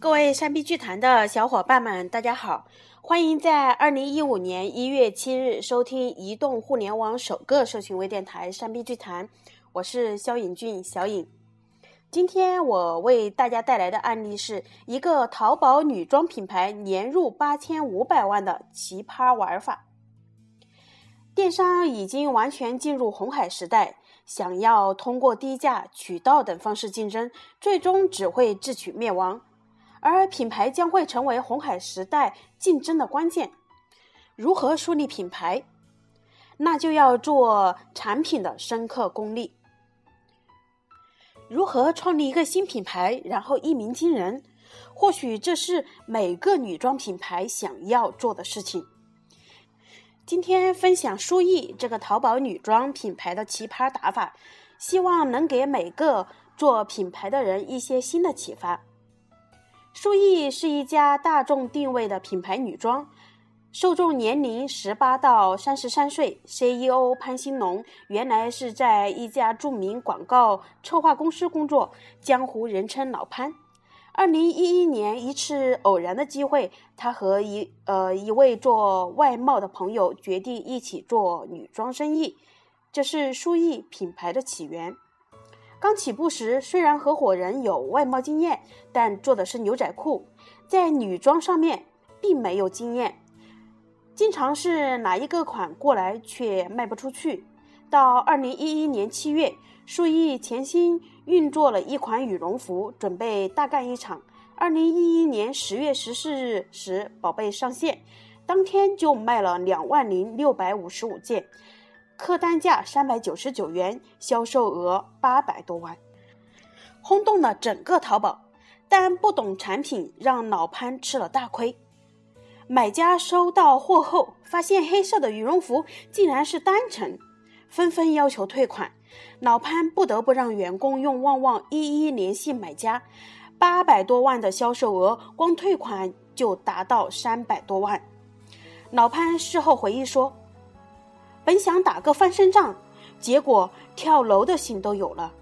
各位山壁剧团的小伙伴们，大家好！欢迎在二零一五年一月七日收听移动互联网首个社群微电台山壁剧团，我是肖颖俊，小颖。今天我为大家带来的案例是一个淘宝女装品牌年入八千五百万的奇葩玩法。电商已经完全进入红海时代，想要通过低价、渠道等方式竞争，最终只会自取灭亡。而品牌将会成为红海时代竞争的关键。如何树立品牌？那就要做产品的深刻功力。如何创立一个新品牌，然后一鸣惊人？或许这是每个女装品牌想要做的事情。今天分享书艺这个淘宝女装品牌的奇葩打法，希望能给每个做品牌的人一些新的启发。书艺是一家大众定位的品牌女装。受众年龄十八到三十三岁，CEO 潘兴龙原来是在一家著名广告策划公司工作，江湖人称老潘。二零一一年一次偶然的机会，他和一呃一位做外贸的朋友决定一起做女装生意，这是书艺品牌的起源。刚起步时，虽然合伙人有外贸经验，但做的是牛仔裤，在女装上面并没有经验。经常是拿一个款过来却卖不出去。到二零一一年七月，舒逸潜心运作了一款羽绒服，准备大干一场。二零一一年十月十四日时，宝贝上线，当天就卖了两万零六百五十五件，客单价三百九十九元，销售额八百多万，轰动了整个淘宝。但不懂产品，让老潘吃了大亏。买家收到货后，发现黑色的羽绒服竟然是单层，纷纷要求退款。老潘不得不让员工用旺旺一一联系买家。八百多万的销售额，光退款就达到三百多万。老潘事后回忆说：“本想打个翻身仗，结果跳楼的心都有了。”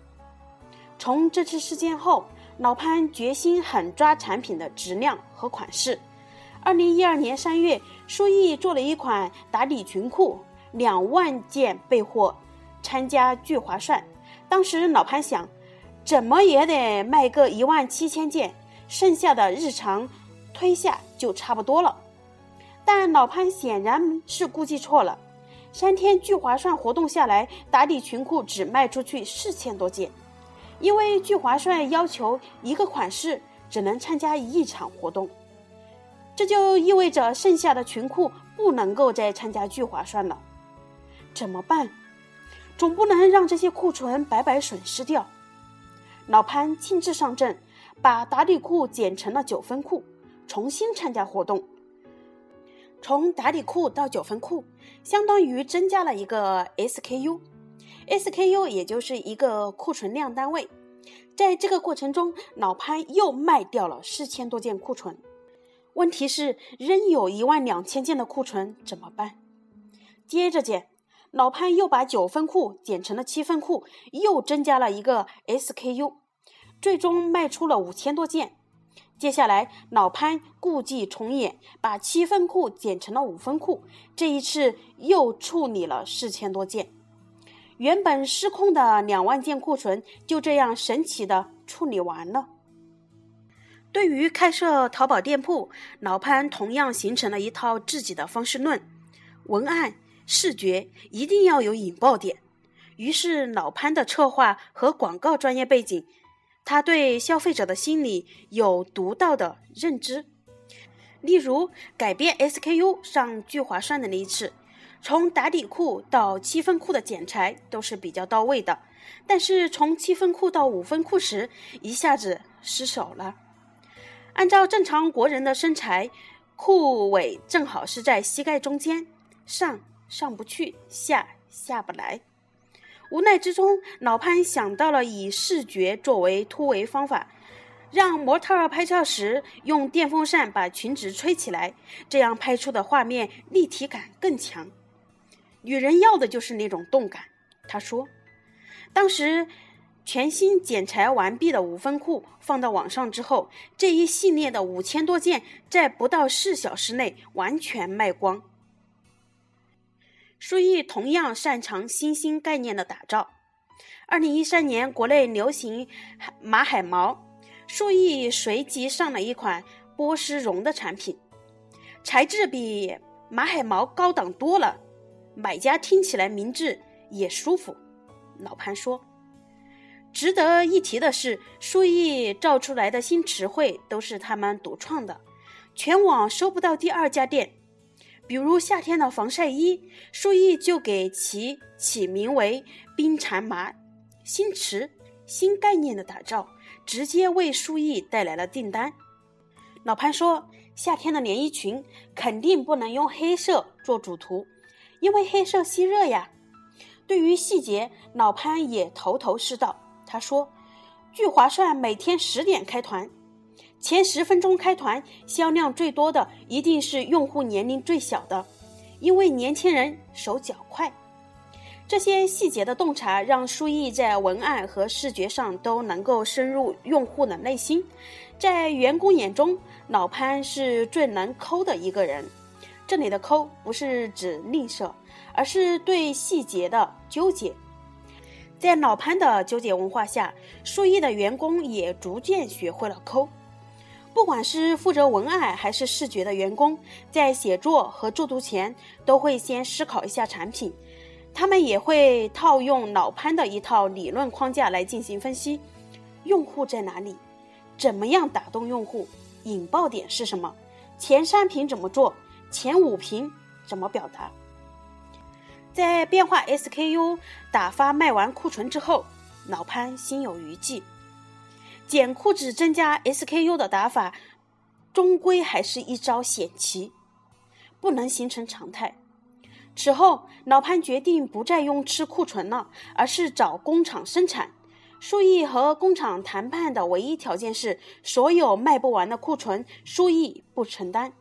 从这次事件后，老潘决心狠抓产品的质量和款式。二零一二年三月，舒逸做了一款打底裙裤，两万件备货，参加聚划算。当时老潘想，怎么也得卖个一万七千件，剩下的日常推下就差不多了。但老潘显然是估计错了，三天聚划算活动下来，打底裙裤只卖出去四千多件，因为聚划算要求一个款式只能参加一场活动。这就意味着剩下的裙裤不能够再参加聚划算了，怎么办？总不能让这些库存白白损失掉。老潘亲自上阵，把打底裤剪成了九分裤，重新参加活动。从打底裤到九分裤，相当于增加了一个 SKU，SKU 也就是一个库存量单位。在这个过程中，老潘又卖掉了四千多件库存。问题是仍有一万两千件的库存怎么办？接着减，老潘又把九分裤减成了七分裤，又增加了一个 SKU，最终卖出了五千多件。接下来，老潘故伎重演，把七分裤剪成了五分裤，这一次又处理了四千多件。原本失控的两万件库存就这样神奇的处理完了。对于开设淘宝店铺，老潘同样形成了一套自己的方式论：文案、视觉一定要有引爆点。于是，老潘的策划和广告专业背景，他对消费者的心理有独到的认知。例如，改变 SKU 上聚划算的那一次，从打底裤到七分裤的剪裁都是比较到位的，但是从七分裤到五分裤时，一下子失手了。按照正常国人的身材，裤尾正好是在膝盖中间，上上不去，下下不来。无奈之中，老潘想到了以视觉作为突围方法，让模特拍照时用电风扇把裙子吹起来，这样拍出的画面立体感更强。女人要的就是那种动感。他说，当时。全新剪裁完毕的五分裤放到网上之后，这一系列的五千多件在不到四小时内完全卖光。舒逸同样擅长新兴概念的打造。二零一三年国内流行马海毛，舒逸随即上了一款波丝绒的产品，材质比马海毛高档多了，买家听起来明智也舒服。老潘说。值得一提的是，舒逸造出来的新词汇都是他们独创的，全网搜不到第二家店。比如夏天的防晒衣，舒逸就给其起名为“冰蚕麻”。新词、新概念的打造，直接为舒逸带来了订单。老潘说，夏天的连衣裙肯定不能用黑色做主图，因为黑色吸热呀。对于细节，老潘也头头是道。他说：“聚划算每天十点开团，前十分钟开团销量最多的一定是用户年龄最小的，因为年轻人手脚快。这些细节的洞察让舒逸在文案和视觉上都能够深入用户的内心。在员工眼中，老潘是最能抠的一个人。这里的抠不是指吝啬，而是对细节的纠结。”在老潘的纠结文化下，舒逸的员工也逐渐学会了抠。不管是负责文案还是视觉的员工，在写作和作图前都会先思考一下产品。他们也会套用老潘的一套理论框架来进行分析：用户在哪里？怎么样打动用户？引爆点是什么？前三屏怎么做？前五屏怎么表达？在变化 SKU 打发卖完库存之后，老潘心有余悸。减库值增加 SKU 的打法，终归还是一招险棋，不能形成常态。此后，老潘决定不再用吃库存了，而是找工厂生产。舒逸和工厂谈判的唯一条件是，所有卖不完的库存，舒逸不承担。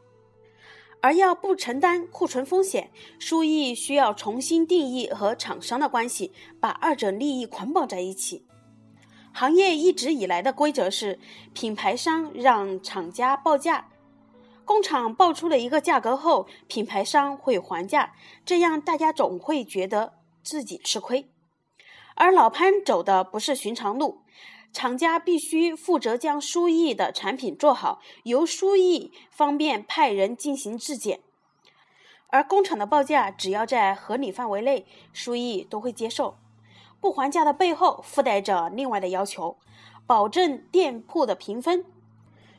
而要不承担库存风险，舒逸需要重新定义和厂商的关系，把二者利益捆绑在一起。行业一直以来的规则是，品牌商让厂家报价，工厂报出了一个价格后，品牌商会还价，这样大家总会觉得自己吃亏。而老潘走的不是寻常路。厂家必须负责将舒逸的产品做好，由舒逸方便派人进行质检。而工厂的报价只要在合理范围内，舒逸都会接受。不还价的背后附带着另外的要求，保证店铺的评分。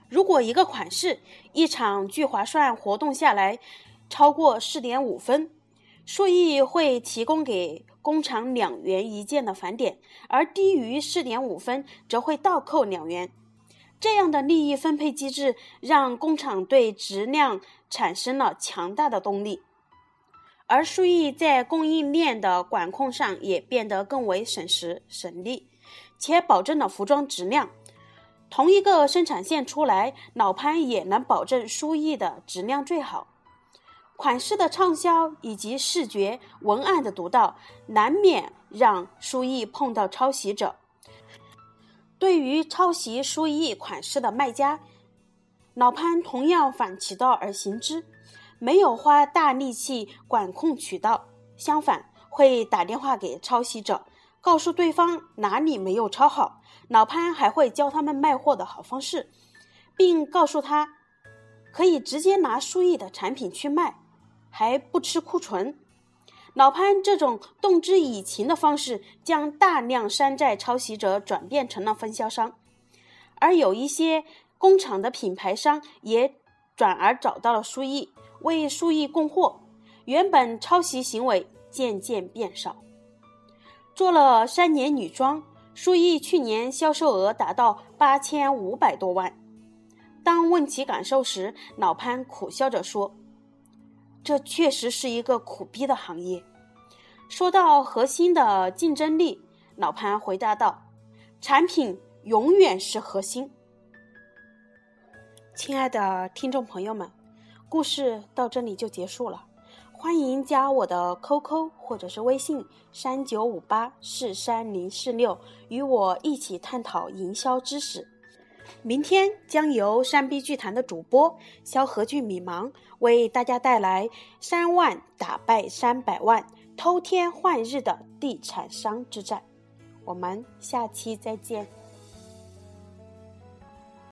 如果一个款式一场聚划算活动下来超过四点五分，舒逸会提供给。工厂两元一件的返点，而低于四点五分则会倒扣两元。这样的利益分配机制让工厂对质量产生了强大的动力，而舒逸在供应链的管控上也变得更为省时省力，且保证了服装质量。同一个生产线出来，老潘也能保证舒逸的质量最好。款式的畅销以及视觉文案的独到，难免让舒逸碰到抄袭者。对于抄袭舒逸款式的卖家，老潘同样反其道而行之，没有花大力气管控渠道，相反会打电话给抄袭者，告诉对方哪里没有抄好。老潘还会教他们卖货的好方式，并告诉他可以直接拿舒逸的产品去卖。还不吃库存，老潘这种动之以情的方式，将大量山寨抄袭者转变成了分销商，而有一些工厂的品牌商也转而找到了舒逸，为舒逸供货，原本抄袭行为渐渐变少。做了三年女装，舒逸去年销售额达到八千五百多万。当问其感受时，老潘苦笑着说。这确实是一个苦逼的行业。说到核心的竞争力，老潘回答道：“产品永远是核心。”亲爱的听众朋友们，故事到这里就结束了。欢迎加我的 QQ 或者是微信三九五八四三零四六，与我一起探讨营销知识。明天将由山 B 剧团的主播萧何俊米芒为大家带来三万打败三百万、偷天换日的地产商之战。我们下期再见。